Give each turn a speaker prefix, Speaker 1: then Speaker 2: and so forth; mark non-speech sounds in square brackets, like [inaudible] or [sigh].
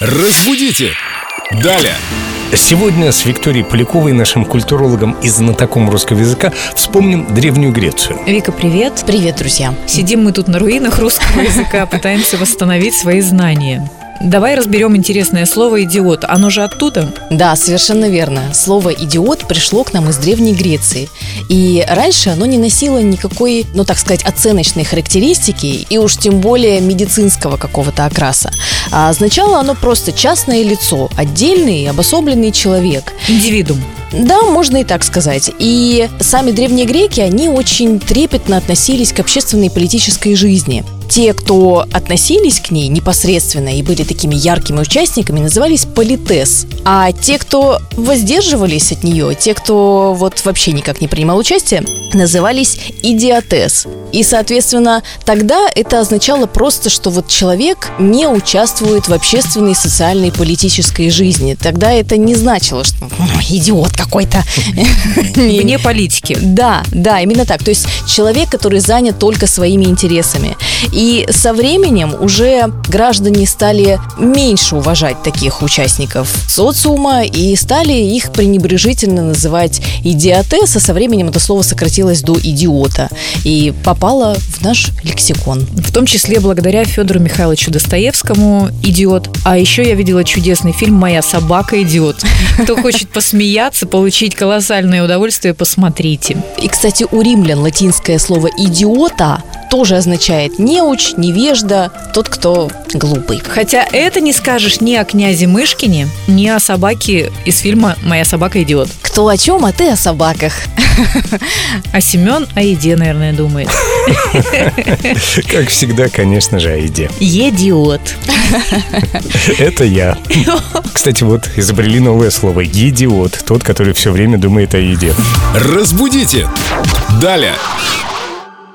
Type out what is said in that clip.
Speaker 1: Разбудите! Далее!
Speaker 2: Сегодня с Викторией Поляковой, нашим культурологом и знатоком русского языка, вспомним Древнюю Грецию.
Speaker 3: Вика, привет.
Speaker 4: Привет, друзья.
Speaker 3: Сидим мы тут на руинах русского языка, пытаемся восстановить свои знания. Давай разберем интересное слово «идиот». Оно же оттуда?
Speaker 4: Да, совершенно верно. Слово «идиот» пришло к нам из Древней Греции. И раньше оно не носило никакой, ну так сказать, оценочной характеристики и уж тем более медицинского какого-то окраса. А означало оно просто частное лицо, отдельный обособленный человек.
Speaker 3: Индивидуум.
Speaker 4: Да, можно и так сказать. И сами древние греки, они очень трепетно относились к общественной и политической жизни. Те, кто относились к ней непосредственно и были такими яркими участниками, назывались политес. А те, кто воздерживались от нее, те, кто вот вообще никак не принимал участие, назывались идиотес. И, соответственно, тогда это означало просто, что вот человек не участвует в общественной, социальной, политической жизни. Тогда это не значило, что «Ну, идиот какой-то. [laughs]
Speaker 3: Вне политики.
Speaker 4: Да, да, именно так. То есть человек, который занят только своими интересами. И со временем уже граждане стали меньше уважать таких участников социума и стали их пренебрежительно называть идиотес, а со временем это слово сократилось до идиота и попало в наш лексикон.
Speaker 3: В том числе благодаря Федору Михайловичу Достоевскому «Идиот». А еще я видела чудесный фильм «Моя собака идиот». Кто хочет посмеяться, получить колоссальное удовольствие, посмотрите.
Speaker 4: И, кстати, у римлян латинское слово «идиота» тоже означает неуч, невежда, тот, кто глупый.
Speaker 3: Хотя это не скажешь ни о князе Мышкине, ни о собаке из фильма «Моя собака идиот».
Speaker 4: Кто о чем, а ты о собаках.
Speaker 3: А Семен о еде, наверное, думает.
Speaker 2: Как всегда, конечно же, о еде.
Speaker 3: Едиот.
Speaker 2: Это я. Кстати, вот изобрели новое слово «идиот», тот, который все время думает о еде.
Speaker 1: Разбудите! Далее!